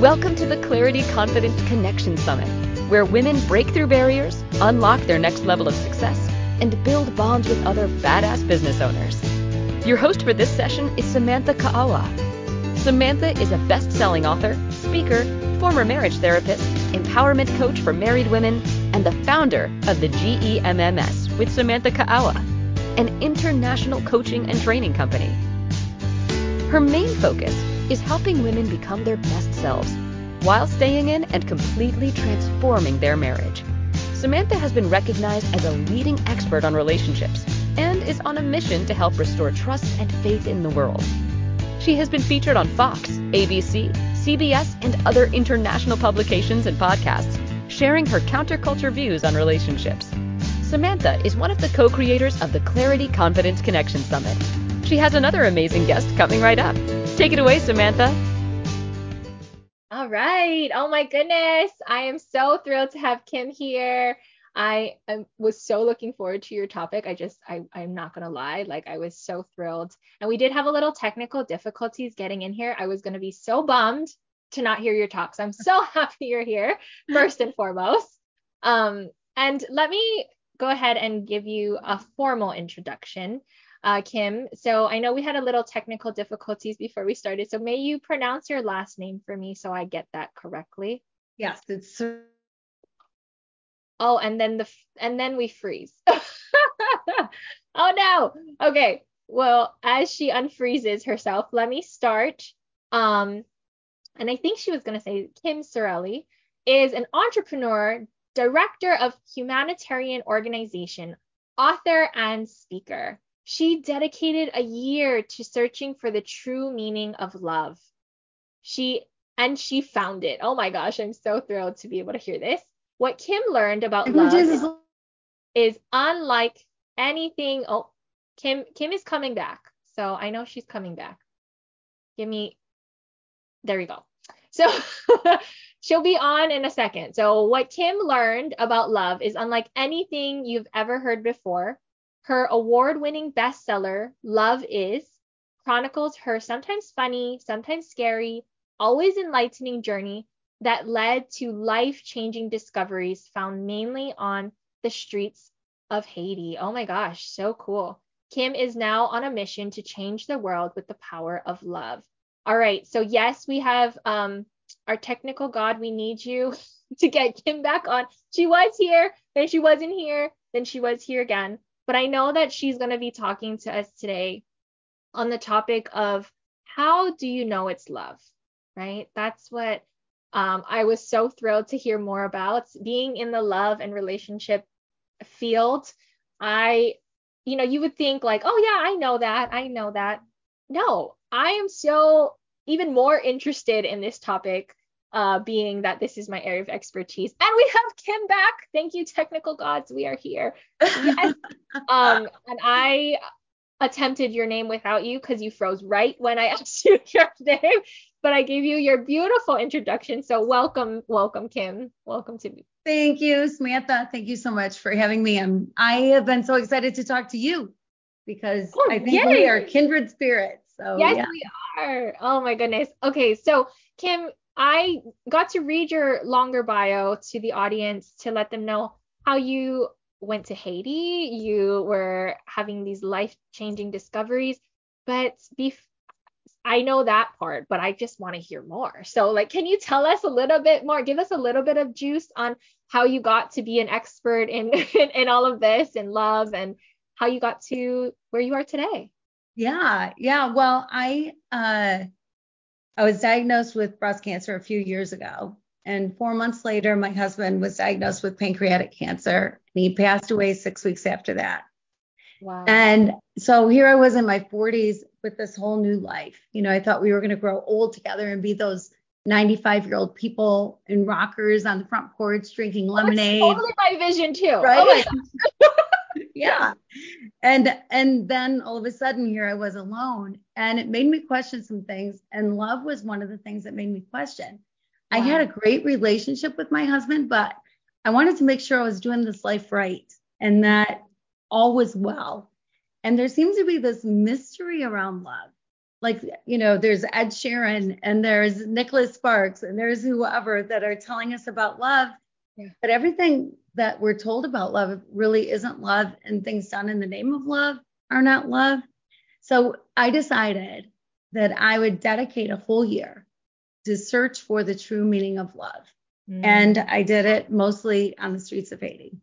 Welcome to the Clarity Confidence Connection Summit, where women break through barriers, unlock their next level of success, and build bonds with other badass business owners. Your host for this session is Samantha Kaaua. Samantha is a best selling author, speaker, former marriage therapist, empowerment coach for married women, and the founder of the GEMMS with Samantha Kaaua, an international coaching and training company. Her main focus is helping women become their best selves while staying in and completely transforming their marriage. Samantha has been recognized as a leading expert on relationships and is on a mission to help restore trust and faith in the world. She has been featured on Fox, ABC, CBS, and other international publications and podcasts, sharing her counterculture views on relationships. Samantha is one of the co creators of the Clarity Confidence Connection Summit. She has another amazing guest coming right up. Take it away, Samantha. All right. Oh my goodness. I am so thrilled to have Kim here. I um, was so looking forward to your topic. I just, I, I'm not going to lie. Like, I was so thrilled. And we did have a little technical difficulties getting in here. I was going to be so bummed to not hear your talk. So I'm so happy you're here, first and foremost. Um, and let me go ahead and give you a formal introduction uh, Kim. So I know we had a little technical difficulties before we started. So may you pronounce your last name for me so I get that correctly? Yes, it's. Oh, and then the and then we freeze. oh no. Okay. Well, as she unfreezes herself, let me start. Um, and I think she was going to say Kim Sorelli is an entrepreneur, director of humanitarian organization, author, and speaker. She dedicated a year to searching for the true meaning of love. She and she found it. Oh my gosh, I'm so thrilled to be able to hear this. What Kim learned about love is, is unlike anything. Oh, Kim Kim is coming back. So I know she's coming back. Give me there we go. So she'll be on in a second. So what Kim learned about love is unlike anything you've ever heard before. Her award winning bestseller, Love Is, chronicles her sometimes funny, sometimes scary, always enlightening journey that led to life changing discoveries found mainly on the streets of Haiti. Oh my gosh, so cool. Kim is now on a mission to change the world with the power of love. All right, so yes, we have um, our technical God. We need you to get Kim back on. She was here, then she wasn't here, then she was here again. But I know that she's going to be talking to us today on the topic of how do you know it's love, right? That's what um, I was so thrilled to hear more about. Being in the love and relationship field, I, you know, you would think like, oh, yeah, I know that. I know that. No, I am so even more interested in this topic uh, being that this is my area of expertise. And we have Kim back. Thank you, technical gods. We are here. Yes. um, and I attempted your name without you because you froze right when I asked you your name, but I gave you your beautiful introduction. So welcome, welcome, Kim. Welcome to me. Thank you, Samantha. Thank you so much for having me. I'm, I have been so excited to talk to you because oh, I think yay. we are kindred spirits. So yes, yeah. we are. Oh my goodness. Okay, so Kim, I got to read your longer bio to the audience to let them know how you went to Haiti, you were having these life changing discoveries, but bef- I know that part, but I just want to hear more. So, like, can you tell us a little bit more? Give us a little bit of juice on how you got to be an expert in in, in all of this and love and how you got to where you are today. Yeah, yeah. Well, I uh I was diagnosed with breast cancer a few years ago. And four months later, my husband was diagnosed with pancreatic cancer. And he passed away six weeks after that. Wow. And so here I was in my 40s with this whole new life. You know, I thought we were going to grow old together and be those 95 year old people in rockers on the front porch drinking lemonade. That's totally my vision too. Right. Oh yeah. And and then all of a sudden here I was alone and it made me question some things and love was one of the things that made me question. Wow. I had a great relationship with my husband, but I wanted to make sure I was doing this life right and that all was well. And there seems to be this mystery around love. like you know there's ed sheeran and there's nicholas sparks and there's whoever that are telling us about love yeah. but everything that we're told about love really isn't love and things done in the name of love are not love so i decided that i would dedicate a whole year to search for the true meaning of love mm. and i did it mostly on the streets of haiti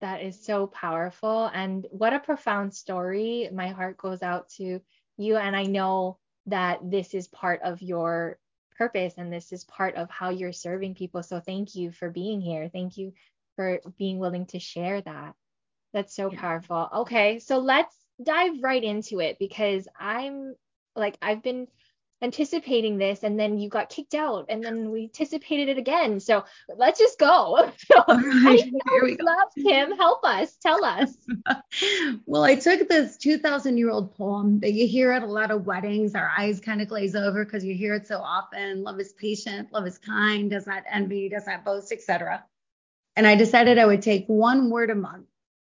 that is so powerful and what a profound story my heart goes out to you and I know that this is part of your purpose and this is part of how you're serving people. So thank you for being here. Thank you for being willing to share that. That's so yeah. powerful. Okay, so let's dive right into it because I'm like I've been anticipating this and then you got kicked out and then we anticipated it again. So let's just go. So right, here we go. love Kim, help us. Tell us. well, I took this 2000 year old poem that you hear at a lot of weddings. Our eyes kind of glaze over because you hear it so often. Love is patient, love is kind, does not envy, does not boast, etc. And I decided I would take one word a month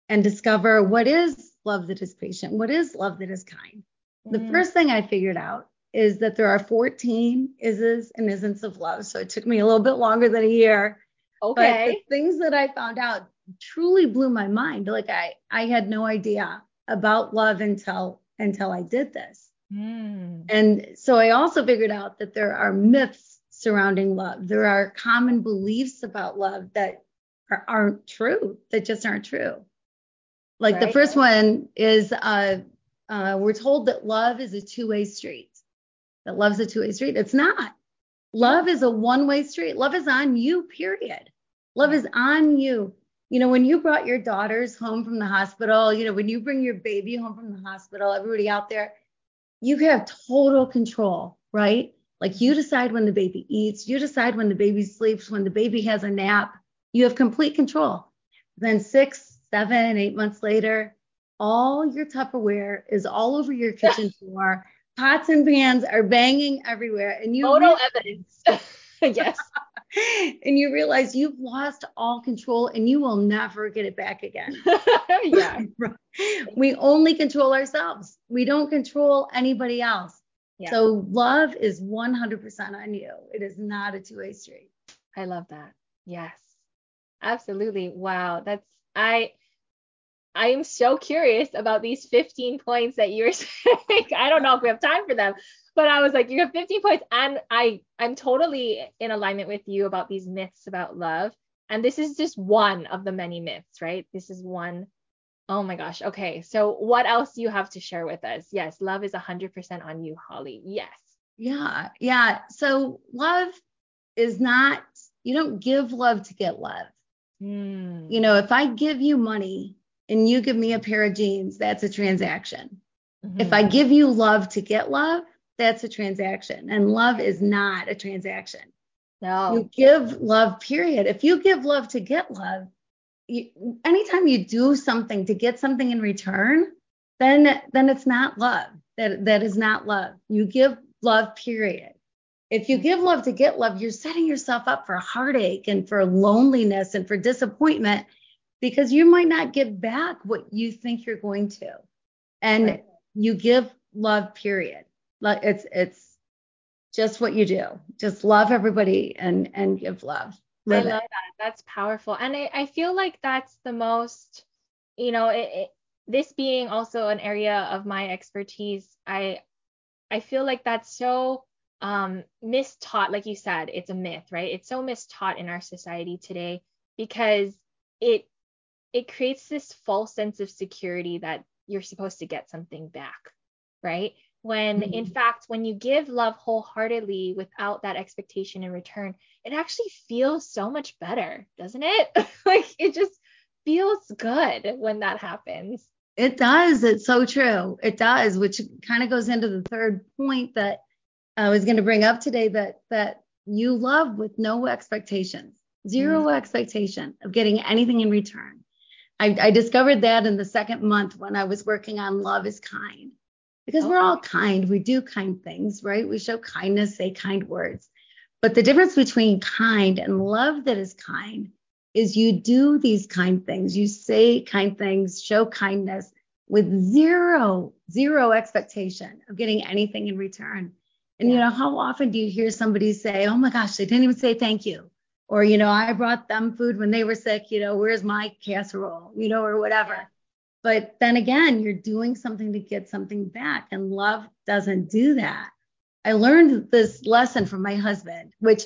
and discover what is love that is patient, what is love that is kind. Mm. The first thing I figured out is that there are 14 is's and isn't of love. So it took me a little bit longer than a year. Okay. But the things that I found out truly blew my mind. Like I I had no idea about love until until I did this. Mm. And so I also figured out that there are myths surrounding love. There are common beliefs about love that are, aren't true, that just aren't true. Like right. the first one is uh, uh, we're told that love is a two-way street that loves a two way street. It's not. Love is a one way street. Love is on you, period. Love is on you. You know, when you brought your daughters home from the hospital, you know, when you bring your baby home from the hospital, everybody out there, you have total control, right? Like you decide when the baby eats, you decide when the baby sleeps, when the baby has a nap, you have complete control. Then six, seven, eight months later, all your Tupperware is all over your kitchen floor. Pots and pans are banging everywhere and you photo evidence. Yes. And you realize you've lost all control and you will never get it back again. Yeah. We only control ourselves. We don't control anybody else. Yeah. so love is 100% on you. It is not a two-way street. I love that. Yes absolutely wow that's i I am so curious about these 15 points that you're saying. I don't know if we have time for them, but I was like, you have 15 points, and I I'm totally in alignment with you about these myths about love. And this is just one of the many myths, right? This is one. Oh my gosh. Okay. So what else do you have to share with us? Yes, love is 100% on you, Holly. Yes. Yeah. Yeah. So love is not, you don't give love to get love. Mm. You know, if I give you money and you give me a pair of jeans, that's a transaction. Mm-hmm. If I give you love to get love, that's a transaction. And love is not a transaction. No. You give love, period. If you give love to get love, you, anytime you do something to get something in return, then then it's not love. That that is not love. You give love, period. If you give love to get love, you're setting yourself up for heartache and for loneliness and for disappointment because you might not get back what you think you're going to. And right. you give love, period. Like it's it's just what you do. Just love everybody and and give love. Live I love it. that. That's powerful. And I, I feel like that's the most, you know, it, it, this being also an area of my expertise, I I feel like that's so um mistaught, like you said, it's a myth, right? It's so mistaught in our society today because it it creates this false sense of security that you're supposed to get something back, right? When mm-hmm. in fact, when you give love wholeheartedly without that expectation in return, it actually feels so much better, doesn't it? like it just feels good when that happens. It does. It's so true. It does, which kind of goes into the third point that I was going to bring up today that that you love with no expectations, 0 mm. expectation of getting anything in return. I, I discovered that in the second month when I was working on Love is Kind. Because okay. we're all kind, we do kind things, right? We show kindness, say kind words. But the difference between kind and love that is kind is you do these kind things, you say kind things, show kindness with zero, zero expectation of getting anything in return. And yeah. you know, how often do you hear somebody say, Oh my gosh, they didn't even say thank you? Or, you know, I brought them food when they were sick, you know, where's my casserole, you know, or whatever. Yeah. But then again, you're doing something to get something back, and love doesn't do that. I learned this lesson from my husband, which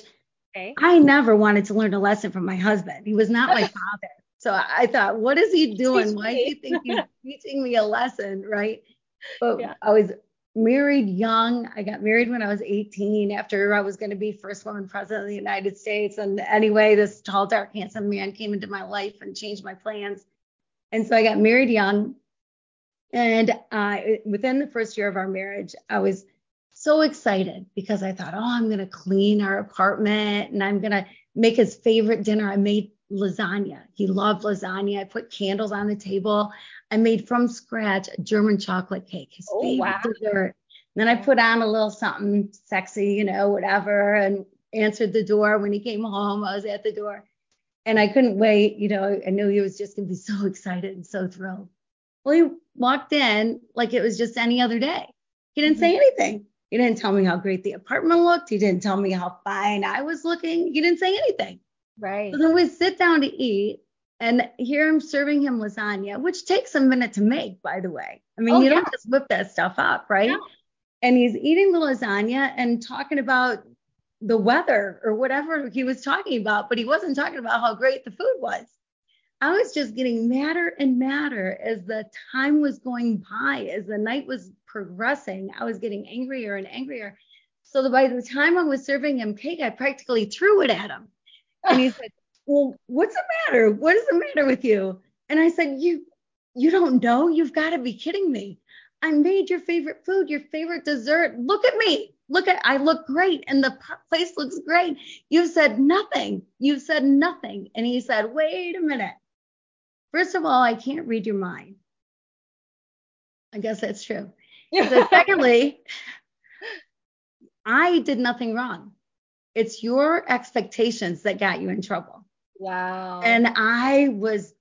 okay. I never wanted to learn a lesson from my husband. He was not my father. So I thought, what is he doing? Why do you think he's teaching me a lesson? Right. But yeah. I was married young. I got married when I was 18 after I was going to be first woman president of the United States. And anyway, this tall, dark, handsome man came into my life and changed my plans. And so I got married young. And uh, within the first year of our marriage, I was so excited because I thought, oh, I'm going to clean our apartment and I'm going to make his favorite dinner. I made lasagna. He loved lasagna. I put candles on the table. I made from scratch a German chocolate cake, his oh, favorite wow. dessert. And then I put on a little something sexy, you know, whatever, and answered the door when he came home. I was at the door and I couldn't wait. You know, I knew he was just going to be so excited and so thrilled. Well, he walked in like it was just any other day. He didn't say mm-hmm. anything. He didn't tell me how great the apartment looked. He didn't tell me how fine I was looking. He didn't say anything. Right. So then we sit down to eat, and here I'm serving him lasagna, which takes a minute to make, by the way. I mean, oh, you yeah. don't just whip that stuff up, right? Yeah. And he's eating the lasagna and talking about the weather or whatever he was talking about, but he wasn't talking about how great the food was. I was just getting madder and madder as the time was going by, as the night was progressing. I was getting angrier and angrier. So that by the time I was serving him cake, I practically threw it at him. And he said, Well, what's the matter? What is the matter with you? And I said, You you don't know? You've got to be kidding me. I made your favorite food, your favorite dessert. Look at me. Look at I look great and the place looks great. You've said nothing. You've said nothing. And he said, Wait a minute. First of all, I can't read your mind. I guess that's true. So secondly, I did nothing wrong. It's your expectations that got you in trouble. Wow. And I was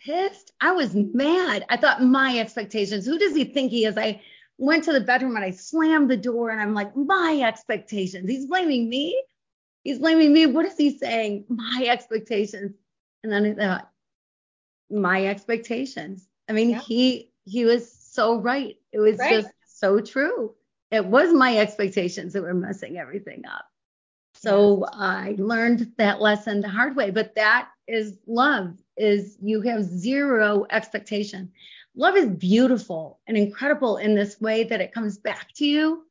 pissed. I was mad. I thought my expectations. Who does he think he is? I went to the bedroom and I slammed the door and I'm like, my expectations. He's blaming me. He's blaming me. What is he saying? My expectations. And then I thought, my expectations. I mean, yeah. he he was so right. It was right. just so true. It was my expectations that were messing everything up. So I learned that lesson the hard way, but that is love is you have zero expectation. Love is beautiful and incredible in this way that it comes back to you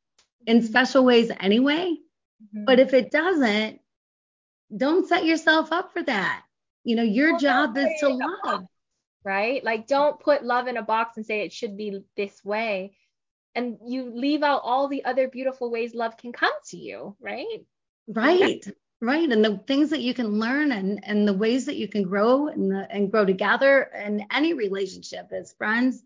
in mm-hmm. special ways anyway. Mm-hmm. But if it doesn't, don't set yourself up for that. You know, your well, job is to love. Right? Like don't put love in a box and say it should be this way. And you leave out all the other beautiful ways love can come to you, right? Right. Right. And the things that you can learn and, and the ways that you can grow and, the, and grow together in any relationship as friends,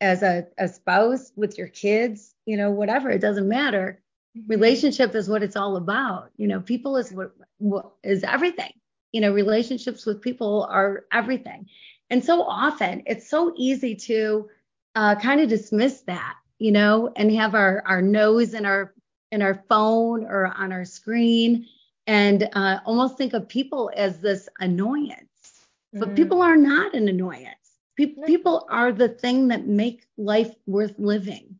as a, a spouse, with your kids, you know, whatever, it doesn't matter. Mm-hmm. Relationship is what it's all about. You know, people is what, what is everything. You know, relationships with people are everything. And so often it's so easy to uh, kind of dismiss that, you know, and have our, our nose in our in our phone or on our screen and uh, almost think of people as this annoyance. But mm. people are not an annoyance. Pe- people are the thing that make life worth living.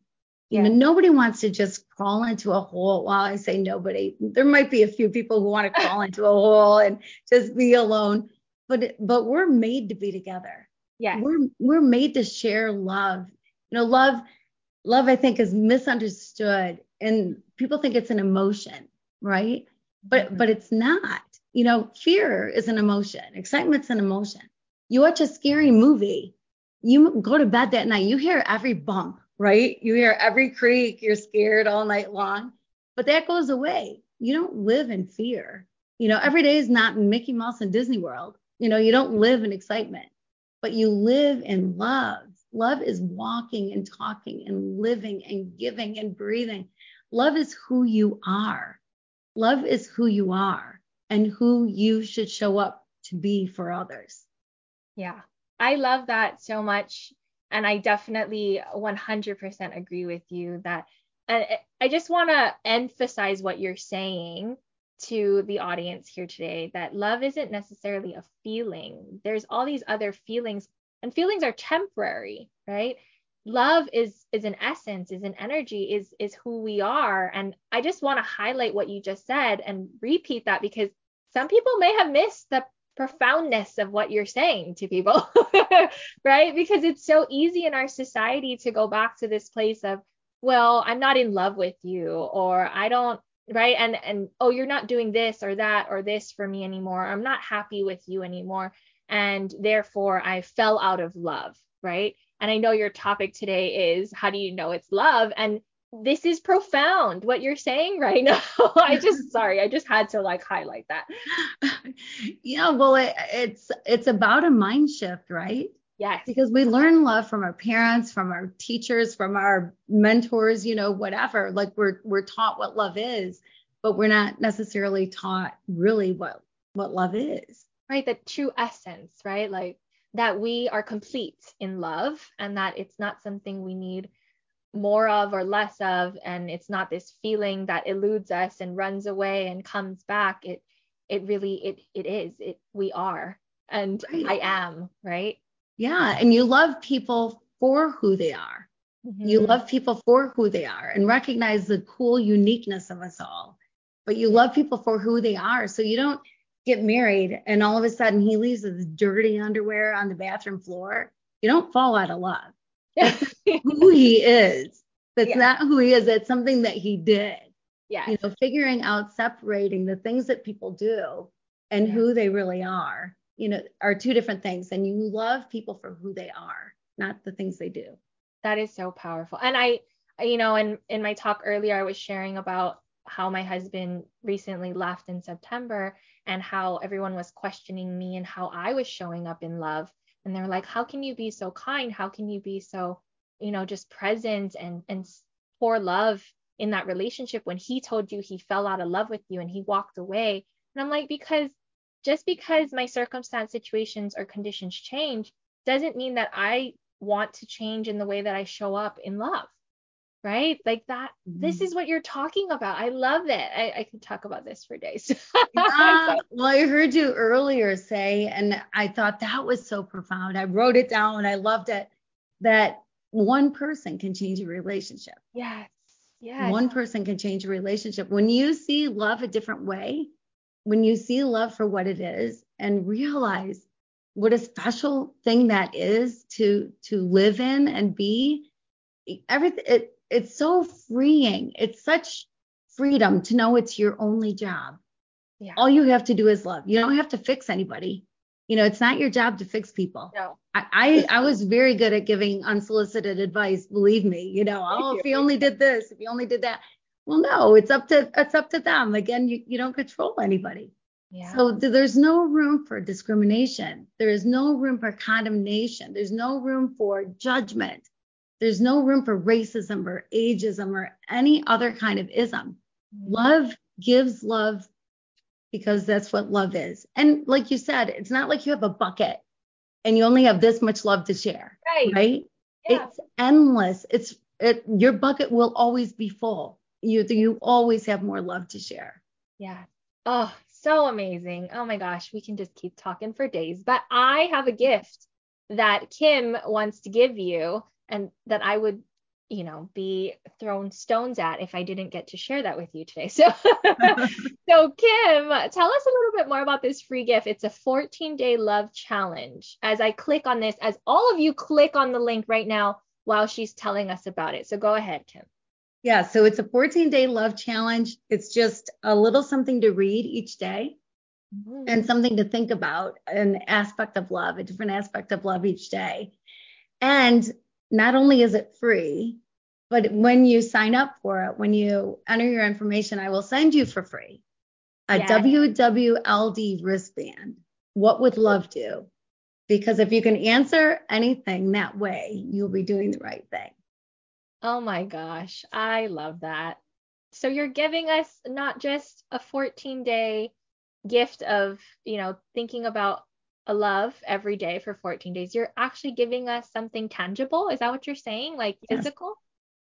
You know, nobody wants to just crawl into a hole. Well, I say nobody. There might be a few people who want to crawl into a hole and just be alone, but but we're made to be together. Yeah. We're we're made to share love. You know, love love I think is misunderstood and people think it's an emotion, right? But mm-hmm. but it's not. You know, fear is an emotion, excitement's an emotion. You watch a scary movie, you go to bed that night, you hear every bump, right? You hear every creak, you're scared all night long, but that goes away. You don't live in fear. You know, every day is not Mickey Mouse and Disney World. You know, you don't live in excitement, but you live in love. Love is walking and talking and living and giving and breathing. Love is who you are. Love is who you are and who you should show up to be for others. Yeah. I love that so much. and I definitely 100% agree with you that and I just want to emphasize what you're saying to the audience here today that love isn't necessarily a feeling. There's all these other feelings and feelings are temporary, right? Love is is an essence, is an energy, is is who we are. And I just want to highlight what you just said and repeat that because some people may have missed the profoundness of what you're saying to people, right? Because it's so easy in our society to go back to this place of, well, I'm not in love with you, or I don't, right? And and oh, you're not doing this or that or this for me anymore. I'm not happy with you anymore, and therefore I fell out of love, right? And I know your topic today is how do you know it's love? And this is profound what you're saying right now. I just sorry, I just had to like highlight that. yeah, well it, it's it's about a mind shift, right? Yes. Because we learn love from our parents, from our teachers, from our mentors, you know, whatever. Like we're we're taught what love is, but we're not necessarily taught really what what love is. Right, the true essence, right? Like that we are complete in love and that it's not something we need more of or less of and it's not this feeling that eludes us and runs away and comes back. It it really it it is. It we are. And right. i am right? Yeah. And you love people for who they are. Mm-hmm. you love people for who they are and recognize the cool uniqueness of us all. But you love people for who they are. So you don't get married and all of a sudden he leaves his dirty underwear on the bathroom floor you don't fall out of love who he is. That's yeah. not who he is. That's something that he did. Yeah. You know, figuring out separating the things that people do and yeah. who they really are, you know, are two different things. And you love people for who they are, not the things they do. That is so powerful. And I, you know, in in my talk earlier, I was sharing about how my husband recently left in September and how everyone was questioning me and how I was showing up in love. And they're like how can you be so kind? How can you be so you know just present and and pour love in that relationship when he told you he fell out of love with you and he walked away? And i'm like because just because my circumstance situations or conditions change doesn't mean that i want to change in the way that i show up in love right? Like that. Mm-hmm. This is what you're talking about. I love it. I, I could talk about this for days. yeah. Well, I heard you earlier say, and I thought that was so profound. I wrote it down. and I loved it. That one person can change a relationship. Yes. Yes. One person can change a relationship. When you see love a different way, when you see love for what it is and realize what a special thing that is to to live in and be everything it it's so freeing. It's such freedom to know it's your only job. Yeah. All you have to do is love. You don't have to fix anybody. You know, it's not your job to fix people. No. I, I, I was very good at giving unsolicited advice. Believe me. You know, Thank oh, you. if you only did this, if you only did that. Well, no, it's up to it's up to them. Again, you, you don't control anybody. Yeah. So th- there's no room for discrimination. There is no room for condemnation. There's no room for judgment. There's no room for racism or ageism or any other kind of ism. Love gives love because that's what love is. And like you said, it's not like you have a bucket and you only have this much love to share. Right. Right? Yeah. It's endless. It's it your bucket will always be full. You you always have more love to share. Yeah. Oh, so amazing. Oh my gosh, we can just keep talking for days. But I have a gift that Kim wants to give you and that I would, you know, be thrown stones at if I didn't get to share that with you today. So, so Kim, tell us a little bit more about this free gift. It's a 14 day love challenge. As I click on this, as all of you click on the link right now while she's telling us about it. So go ahead, Kim. Yeah, so it's a 14 day love challenge. It's just a little something to read each day mm-hmm. and something to think about, an aspect of love, a different aspect of love each day. And not only is it free, but when you sign up for it, when you enter your information, I will send you for free a yeah. WWLD wristband. What would love do? Because if you can answer anything that way, you'll be doing the right thing. Oh my gosh, I love that. So you're giving us not just a 14 day gift of, you know, thinking about love every day for 14 days, you're actually giving us something tangible. Is that what you're saying? Like Yes. physical?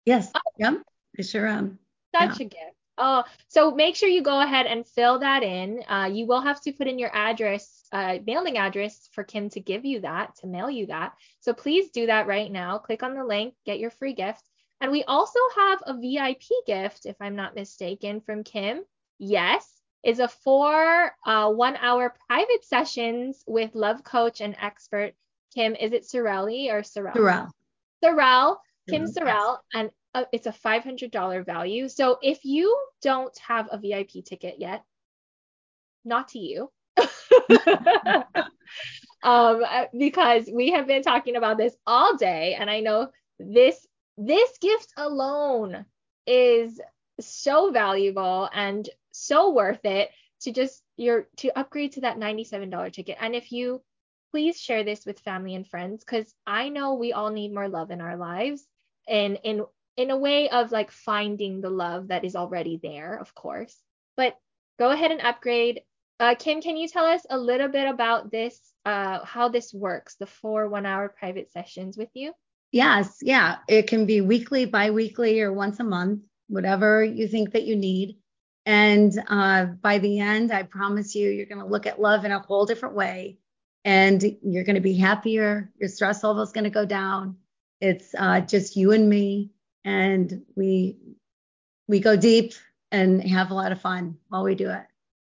Yes. Oh. Yep. I sure am. Such a gift. Oh, so make sure you go ahead and fill that in. Uh, you will have to put in your address, uh, mailing address for Kim to give you that, to mail you that. So please do that right now. Click on the link, get your free gift. And we also have a VIP gift, if I'm not mistaken, from Kim. Yes, is a four uh, one hour private sessions with love coach and expert Kim. Is it Sorelli or Sorel? Sorrelle. Sorrelle, Kim yes. Sorrelle, and uh, it's a $500 value. So if you don't have a VIP ticket yet, not to you. um, uh, because we have been talking about this all day, and I know this this gift alone is so valuable and so worth it to just your to upgrade to that $97 ticket. And if you please share this with family and friends because I know we all need more love in our lives and in in a way of like finding the love that is already there, of course. But go ahead and upgrade. Uh, Kim, can you tell us a little bit about this, uh, how this works, the four one hour private sessions with you? Yes, yeah. It can be weekly, bi-weekly, or once a month, whatever you think that you need. And uh, by the end, I promise you, you're going to look at love in a whole different way, and you're going to be happier. Your stress level is going to go down. It's uh, just you and me, and we we go deep and have a lot of fun while we do it.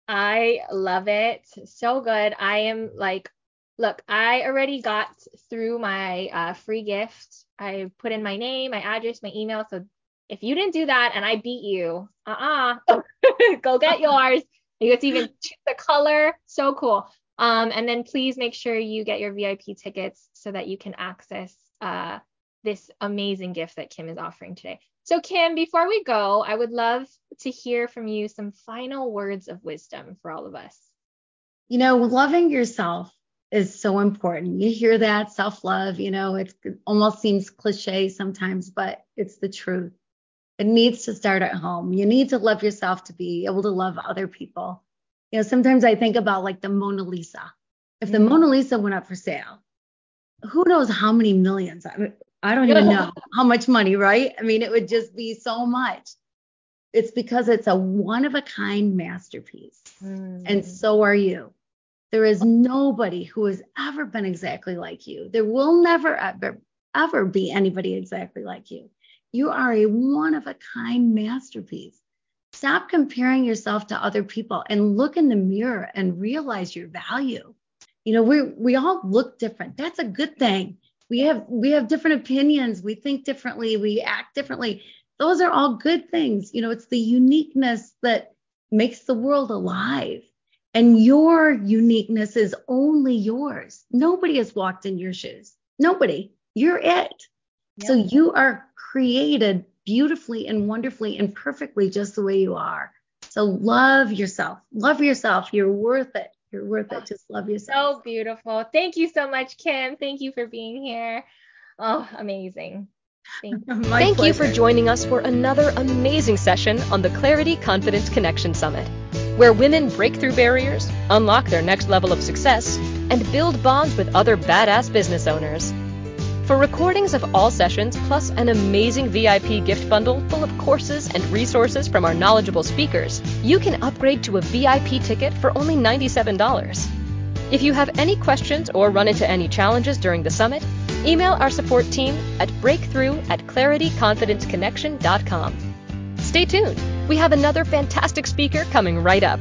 I love it. So good. I am like, look, I already got through my uh, free gift. I put in my name, my address, my email. So if you didn't do that and I beat you, uh-uh, go get yours. You get to even choose the color. So cool. Um, and then please make sure you get your VIP tickets so that you can access uh, this amazing gift that Kim is offering today. So, Kim, before we go, I would love to hear from you some final words of wisdom for all of us. You know, loving yourself is so important. You hear that self love, you know, it almost seems cliche sometimes, but it's the truth. It needs to start at home. You need to love yourself to be able to love other people. You know, sometimes I think about like the Mona Lisa. If the Mhm. Mona Lisa went up for sale, who knows how many millions? I, mean, I don't even know how much money, right? I mean, it would just be so much. It's because it's a one of a kind masterpiece. Mm. And so are you. There is nobody who has ever been exactly like you. There will never ever ever be anybody exactly like you. You are a one of a kind masterpiece. Stop comparing yourself to other people and look in the mirror and realize your value. You know, we we all look different. That's a good thing. We have we have different opinions, we think differently, we act differently. Those are all good things. You know, it's the uniqueness that makes the world alive. And your uniqueness is only yours. Nobody has walked in your shoes. Nobody. You're it. So you are created beautifully and wonderfully and perfectly just the way you are. So love yourself. Love yourself. You're worth it. You're worth it. Just love yourself. So beautiful. Thank you so much, Kim. Thank you for being here. Oh, amazing. Thank you. Thank you for joining us for another amazing session on the Clarity Confidence Connection Summit, where women break through barriers, unlock their next level of success, and build bonds with other badass business owners. For recordings of all sessions, plus an amazing VIP gift bundle full of courses and resources from our knowledgeable speakers, you can upgrade to a VIP ticket for only $97. If you have any questions or run into any challenges during the summit, email our support team at breakthrough at clarityconfidenceconnection.com. Stay tuned. We have another fantastic speaker coming right up.